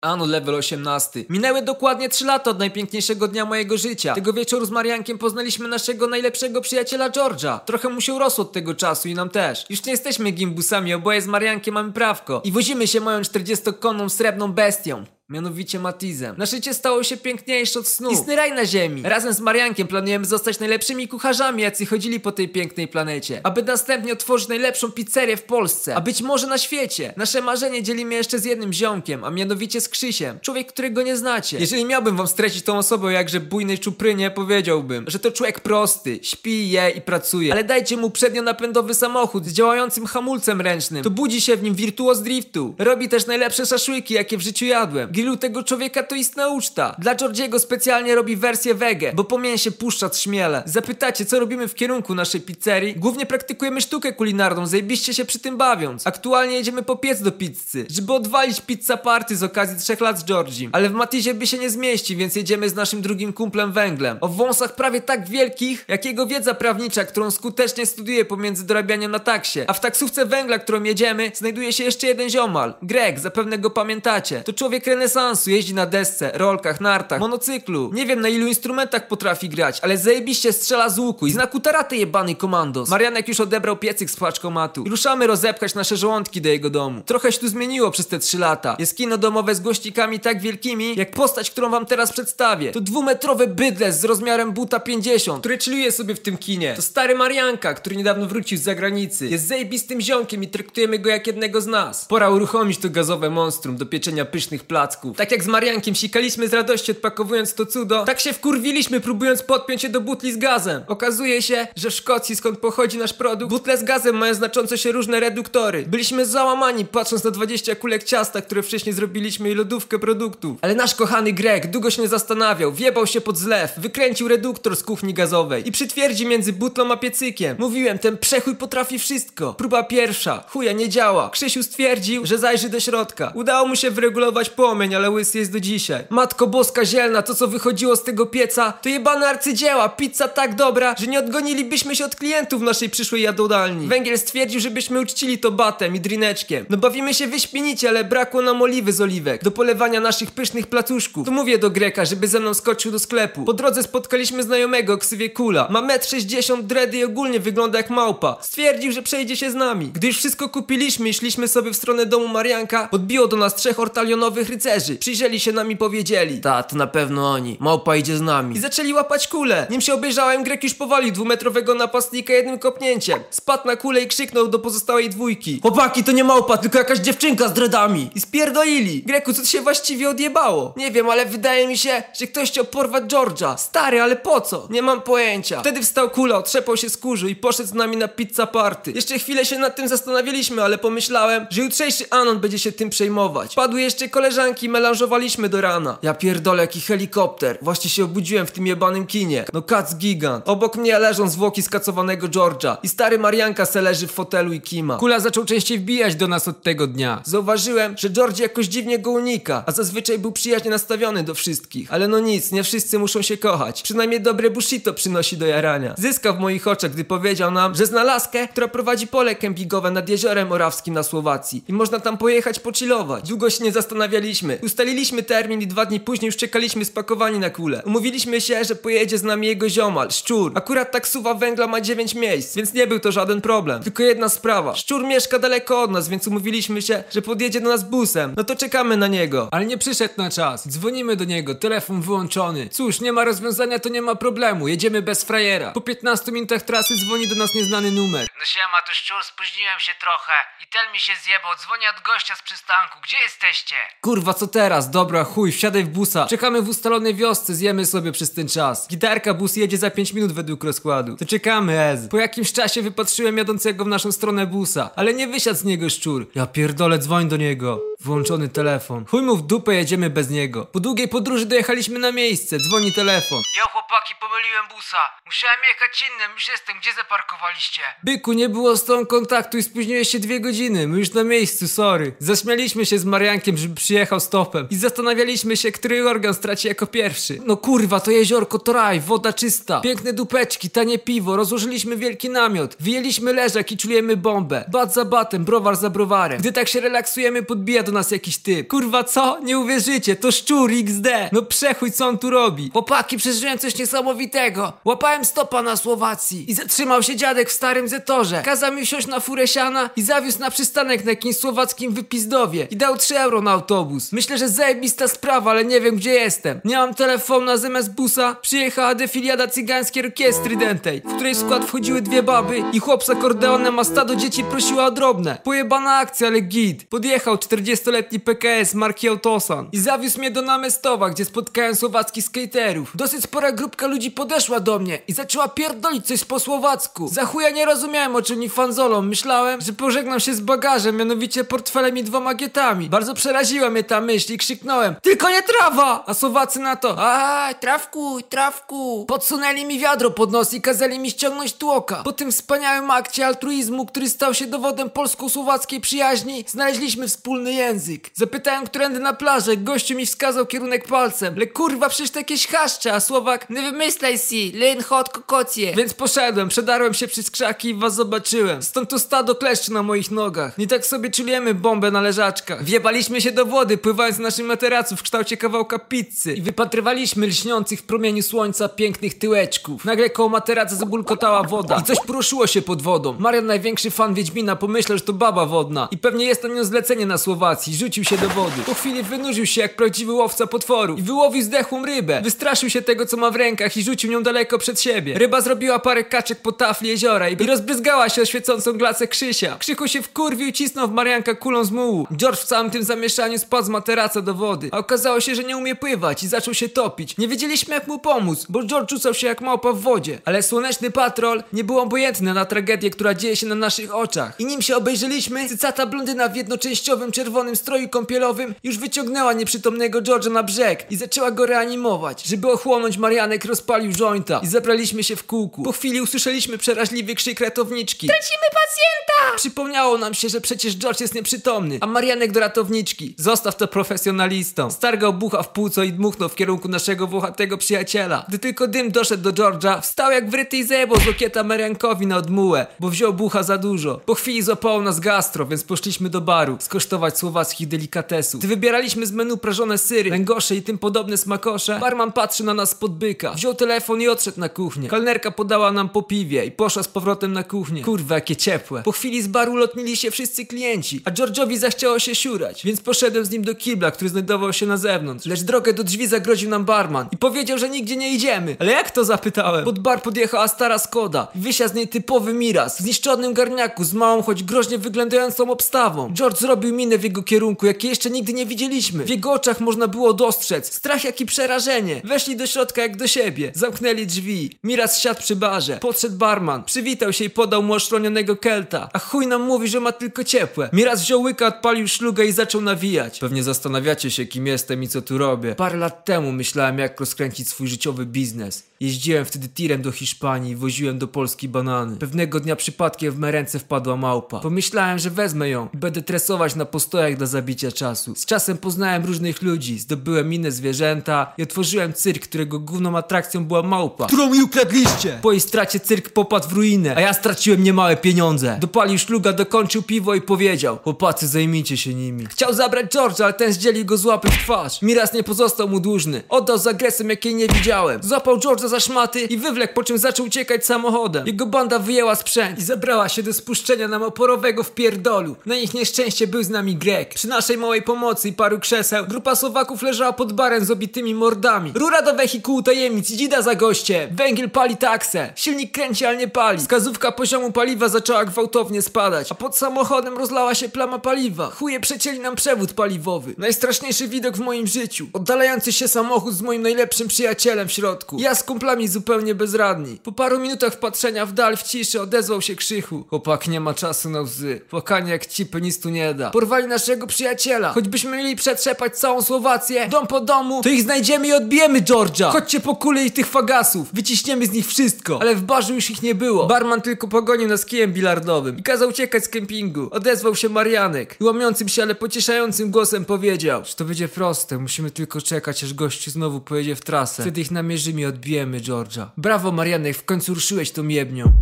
Ano, level 18. Minęły dokładnie 3 lata od najpiękniejszego dnia mojego życia. Tego wieczoru z Mariankiem poznaliśmy naszego najlepszego przyjaciela George'a. Trochę mu się urosło od tego czasu i nam też. Już nie jesteśmy gimbusami, oboje z Mariankiem mamy prawko. I wozimy się moją 40-konną srebrną bestią. Mianowicie Matizem. Nasze życie stało się piękniejsze od snu. Istny raj na ziemi. Razem z Mariankiem planujemy zostać najlepszymi kucharzami, jacy chodzili po tej pięknej planecie. Aby następnie otworzyć najlepszą pizzerię w Polsce. A być może na świecie. Nasze marzenie dzielimy jeszcze z jednym ziomkiem, a mianowicie z Krzysiem. Człowiek, którego nie znacie. Jeżeli miałbym wam streścić tą osobę o jakże bujnej czuprynie, powiedziałbym, że to człowiek prosty. Śpi, je i pracuje. Ale dajcie mu przednio-napędowy samochód z działającym hamulcem ręcznym. To budzi się w nim wirtuoz driftu. Robi też najlepsze szaszłyki, jakie w życiu jadłem. Grillu tego człowieka to istna uczta. Dla Georgiego specjalnie robi wersję wege, bo po mięsie puszcza trzmiele. Zapytacie, co robimy w kierunku naszej pizzerii? Głównie praktykujemy sztukę kulinarną, zajebiście się przy tym bawiąc. Aktualnie jedziemy po piec do pizzy, żeby odwalić pizza party z okazji trzech lat z Georgiem. Ale w Matizie by się nie zmieści, więc jedziemy z naszym drugim kumplem węglem. O wąsach prawie tak wielkich, jak jego wiedza prawnicza, którą skutecznie studiuje pomiędzy dorabianiem na taksie. A w taksówce węgla, którą jedziemy, znajduje się jeszcze jeden ziomal. Greg, zapewne go pamiętacie. To człowiek renesansu, jeździ na desce, rolkach, nartach, monocyklu. Nie wiem na ilu instrumentach potrafi grać, ale zajebiście strzela z łuku i zna kutaratę jebany komandos. Marianek już odebrał piecyk z paczkomatu. I ruszamy rozepchać nasze żołądki do jego domu. Trochę się tu zmieniło przez te trzy lata. Jest kino domowe z głośnikami tak wielkimi, jak postać, którą wam teraz przedstawię. To dwumetrowe bydle z rozmiarem buta 50, który chilluje sobie w tym kinie. To stary Marianka, który niedawno wrócił z zagranicy. Jest zajebistym ziomkiem i traktujemy go jak jednego z nas. Pora uruchomić to gazowe monstrum do pieczenia pysznych placków. Tak jak z Mariankiem sikaliśmy z radości odpakowując to cudo, tak się wkurwiliśmy próbując podpiąć się do butli z gazem. Okazuje się, że w Szkocji, skąd pochodzi nasz produkt, butle z gazem mają znacząco się różne reduktory. Byliśmy załamani patrząc na 20 kulek ciasta, które wcześniej zrobiliśmy i lodówkę produktów. Ale nasz kochany Greg długo się nie zastanawiał, wjebał się pod zlew, wykręcił reduktor z kuchni gazowej i przytwierdzi między butlą a piecykiem. Mówiłem, ten przechuj potrafi wszystko. Próba pierwsza, chuja nie działa. Krzysiu stwierdził, że zajrzy do środka. Udało mu się wyregulować płomień, ale łysy jest do dzisiaj. Matko boska zielna, to co wychodziło z tego pieca, to jebane arcydzieła, pizza tak dobra, że nie odgonilibyśmy się od klientów naszej przyszłej jadłodalni. Węgiel stwierdził, żebyśmy uczcili to batem i drineczkiem. No bawimy się wyśmienicie, ale brakło nam oliwy z oliwek do polewania naszych pysznych placuszków. To mówię do Greka, żeby ze mną skoczył do sklepu. Po drodze spotkaliśmy znajomego o ksywie Kula. Ma 1,60 m dredy i ogólnie wygląda jak małpa. Stwierdził, że przejdzie się z nami. Gdy już wszystko kupiliśmy i szliśmy sobie w stronę domu Marianka, podbiło do nas trzech ortalionowych rycerzy. Przyjrzeli się nam i powiedzieli: Ta, to na pewno oni. Małpa idzie z nami. I zaczęli łapać kulę. Nim się obejrzałem, Grek już powalił dwumetrowego napastnika jednym kopnięciem. Spadł na kulę i krzyknął do pozostałej dwójki. Chłopaki, to nie małpa, tylko jakaś dziewczynka z dreadami. I spierdolili. Greku, co ci się właściwie odjebało? Nie wiem, ale wydaje mi się, że ktoś chciał porwać George'a. Stary, ale po co? Nie mam pojęcia. Wtedy wstał kula, otrzepał się z kurzu i poszedł z nami na pizza party. Jeszcze chwilę się nad tym zastanawialiśmy, ale pomyślałem, że jutrzejszy Anon będzie się tym przejmować. Padły jeszcze koleżanki i melanżowaliśmy do rana. Ja pierdolę, jaki helikopter. Właśnie się obudziłem w tym jebanym kinie. No kac gigant. Obok mnie leżą zwłoki skacowanego George'a. I stary Marianka se leży w fotelu i kima. Kula zaczął częściej wbijać do nas od tego dnia. Zauważyłem, że George jakoś dziwnie go unika, a zazwyczaj był przyjaźnie nastawiony do wszystkich. Ale no nic, nie wszyscy muszą się kochać. Przynajmniej dobre bushito przynosi do jarania. Zyskał w moich oczach, gdy powiedział nam, że zna laskę, która prowadzi pole kempingowe nad Jeziorem Orawskim na Słowacji. I można tam pojechać pochillować. Długo się nie zastanawialiśmy. Ustaliliśmy termin i dwa dni później już czekaliśmy spakowani na kulę. Umówiliśmy się, że pojedzie z nami jego ziomal, Szczur. Akurat taksuwa węgla ma 9 miejsc, więc nie był to żaden problem. Tylko jedna sprawa. Szczur mieszka daleko od nas, więc umówiliśmy się, że podjedzie do nas busem. No to czekamy na niego. Ale nie przyszedł na czas. Dzwonimy do niego, telefon wyłączony. Cóż, nie ma rozwiązania, to nie ma problemu. Jedziemy bez frajera. Po 15 minutach trasy dzwoni do nas nieznany numer. No siema, tu szczur, spóźniłem się trochę. I tel mi się zjebał, dzwonię od gościa z przystanku. Gdzie jesteście? Kurwa, co teraz? Dobra, chuj, wsiadaj w busa. Czekamy w ustalonej wiosce, zjemy sobie przez ten czas. Gitarka, bus jedzie za 5 minut według rozkładu. To czekamy, Ez. Po jakimś czasie wypatrzyłem jadącego w naszą stronę busa, ale nie wysiadł z niego szczur. Ja pierdolę, dzwoń do niego. Włączony telefon. Chuj mu w dupę, jedziemy bez niego. Po długiej podróży dojechaliśmy na miejsce, dzwoni telefon. Jo chłopaki, pomyliłem busa. Musiałem jechać innym, już jestem. Gdzie zaparkowaliście? Byku, nie było z tą kontaktu i spóźniłeś się dwie godziny. My już na miejscu, sorry. Zaśmialiśmy się z Mariankiem, żeby przyjechał stopem i zastanawialiśmy się, który organ straci jako pierwszy. No kurwa, to jeziorko to raj, woda czysta, piękne dupeczki, tanie piwo, rozłożyliśmy wielki namiot, wyjęliśmy leżak i czujemy bombę. Bat za batem, browar za browarem. Gdy tak się relaksujemy, podbija do nas jakiś typ. Kurwa co? Nie uwierzycie, to szczur XD. No przechuj, co on tu robi? Chłopaki, przeżyłem coś niesamowitego. Łapałem stopa na Słowacji i zatrzymał się dziadek w starym Zetorze. Kazał mi wsiąść na furę siana i zawiózł na przystanek na jakimś słowackim wypizdowie i dał 3 euro na autobus. Myślę, że zajebista sprawa, ale nie wiem gdzie jestem. Nie mam telefonu, a zamiast busa przyjechała defiliada cygańskiej orkiestry dętej, w której w skład wchodziły dwie baby i chłop z akordeonem, a stado dzieci prosiła o drobne. Pojebana akcja, ale git. Podjechał 40-letni PKS marki Autosan i zawiózł mnie do Namestowa, gdzie spotkałem słowackich skaterów. Dosyć spora grupka ludzi podeszła do mnie i zaczęła pierdolić coś po słowacku. Za chuja nie rozumiałem o czym oni fanzolą. Myślałem, że pożegnam się z bagażem, mianowicie portfelem i dwoma gietami. Bardzo przeraziła mnie ta myśl i krzyknąłem Tylko nie trawa! A Słowacy na to A trawku, trawku! Podsunęli mi wiadro pod nos i kazali mi ściągnąć tłoka. Po tym wspaniałym akcie altruizmu, który stał się dowodem polsko-słowackiej przyjaźni, znaleźliśmy wspólny język. Zapytałem, którędy na plażę, gościu mi wskazał kierunek palcem. Le kurwa, przecież to jakieś chaszcze, a Słowak Nie wymyślaj si, lyn hot kokocie. Więc poszedłem, przedarłem się przez krzaki i was zobaczyłem. Stąd to stado kleszczy na moich nogach. Nie tak sobie czujemy bombę na leżaczkach. Wjebaliśmy się do wody, pływając na naszym materacu w kształcie kawałka pizzy i wypatrywaliśmy lśniących w promieniu słońca pięknych tyłeczków. Nagle koło materaca zabulkotała woda i coś poruszyło się pod wodą. Marian, największy fan Wiedźmina, pomyślał, że to baba wodna i pewnie jest na nią zlecenie na Słowacji. Rzucił się do wody. Po chwili wynurzył się jak prawdziwy łowca potworów i wyłowił zdechłą rybę. Wystraszył się tego, co ma w rękach i rzucił nią daleko przed siebie. Ryba zrobiła parę kaczek po tafli jeziora i i rozbryzgała się o świecącą glacę Krzysia. Krzychu się wkurwił i cisnął w Marianka kulą z mułu. George w całym tym zamieszaniu spadł z materaca do wody, a okazało się, że nie umie pływać i zaczął się topić. Nie wiedzieliśmy jak mu pomóc, bo George rzucał się jak małpa w wodzie. Ale słoneczny patrol nie był obojętny na tragedię, która dzieje się na naszych oczach. I nim się obejrzeliśmy, cycata blondyna w jednoczęściowym czerwonym stroju kąpielowym już wyciągnęła nieprzytomnego George'a na brzeg i zaczęła go reanimować. Żeby ochłonąć, Marianek rozpalił jointa i zabraliśmy się w kółku. Po chwili usłyszeliśmy przeraźliwy krzyk ratowniczki. Tracimy pacjenta! Przypomniało nam się, że przecież George jest nieprzytomny, a Marianek do ratowniczki. Zostaw to profesjonalistom. Stargał bucha w płuco i dmuchnął w kierunku naszego włochatego przyjaciela. Gdy tylko dym doszedł do George'a, wstał jak wryty i zajebał z okieta Mariankowi na odmułę, bo wziął bucha za dużo. Po chwili złapało nas gastro, więc poszliśmy do baru skosztować słowackich delikatesów. Gdy wybieraliśmy z menu prażone syry, węgosze i tym podobne smakosze, barman patrzy na nas spod byka. Wziął telefon i odszedł na kuchnię. Kelnerka podała nam po piwie i poszła z powrotem na kuchnię. Kurwa, jakie ciepłe. Po chwili z baru lotnili się wszyscy klienci, a George'owi zachciało się siurać, więc poszedłem z nim do kibla, który znajdował się na zewnątrz. Lecz drogę do drzwi zagroził nam barman i powiedział, że nigdzie nie idziemy. Ale jak to zapytałem? Pod bar podjechała stara Skoda i wysiadł z niej typowy Miras w zniszczonym garniaku z małą, choć groźnie wyglądającą obstawą. George zrobił minę w jego kierunku, jakiej jeszcze nigdy nie widzieliśmy. W jego oczach można było dostrzec strach jak i przerażenie. Weszli do środka jak do siebie, zamknęli drzwi. Miras siadł przy barze. Podszedł barman, przywitał się i podał mu oszronionego kelta. A chuj nam mówi, że ma tylko ciepłe. Miraz wziął łyka, odpalił szlugę i zaczął nawijać. Pewnie zastanawiacie się, kim jestem i co tu robię. Parę lat temu myślałem, jak rozkręcić swój życiowy biznes. Jeździłem wtedy tirem do Hiszpanii woziłem do Polski banany. Pewnego dnia przypadkiem w me ręce wpadła małpa. Pomyślałem, że wezmę ją i będę tresować na postojach dla zabicia czasu. Z czasem poznałem różnych ludzi, zdobyłem inne zwierzęta i otworzyłem cyrk, którego główną atrakcją była małpa. Którą mi ukradliście! Po jej stracie cyrk popadł w ruinę, a ja straciłem niemałe pieniądze. Dopalił szluga, dokończył piwo i powiedział Chłopacy, zajmijcie się nimi. Chciał zabrać George'a, ale ten zdzielił go z łapy w twarz. Miraz nie pozostał mu dłużny. Oddał z agresem, jakiej nie widziałem. Złapał George'a za szmaty i wywlekł, po czym zaczął uciekać samochodem. Jego banda wyjęła sprzęt i zabrała się do spuszczenia nam oporowego w pierdolu. Na ich nieszczęście był z nami Greg. Przy naszej małej pomocy i paru krzeseł, grupa Słowaków leżała pod barem z obitymi mordami. Rura do wehikułu tajemnic dzida za goście. Węgiel pali taksę. Silnik kręci, ale nie pali. Wskazówka poziomu paliwa zaczęła gwałtownie spadać, a pod samochodem rozlała się plama paliwa. Chuje przecięli nam przewód paliwowy. Najstraszniejszy widok w moim życiu. Oddalający się samochód z moim najlepszym przyjacielem w środku. Ja kumplami zupełnie bezradni. Po paru minutach wpatrzenia w dal w ciszy odezwał się krzychu. Chłopak nie ma czasu na łzy. Płakanie jak cipy nic tu nie da. Porwali naszego przyjaciela. Choćbyśmy mieli przetrzepać całą Słowację, dom po domu, to ich znajdziemy i odbijemy George'a. Chodźcie po kule i tych fagasów. Wyciśniemy z nich wszystko. Ale w barze już ich nie było. Barman tylko pogonił nas kijem bilardowym i kazał uciekać z kempingu. Odezwał się Marianek i łamiącym się, ale pocieszającym głosem powiedział. Że to będzie proste, musimy tylko czekać, aż gościu znowu pojedzie w trasę. Wtedy ich namierzymy i odbijemy George'a. Brawo, Marianek, w końcu ruszyłeś tą jebnią.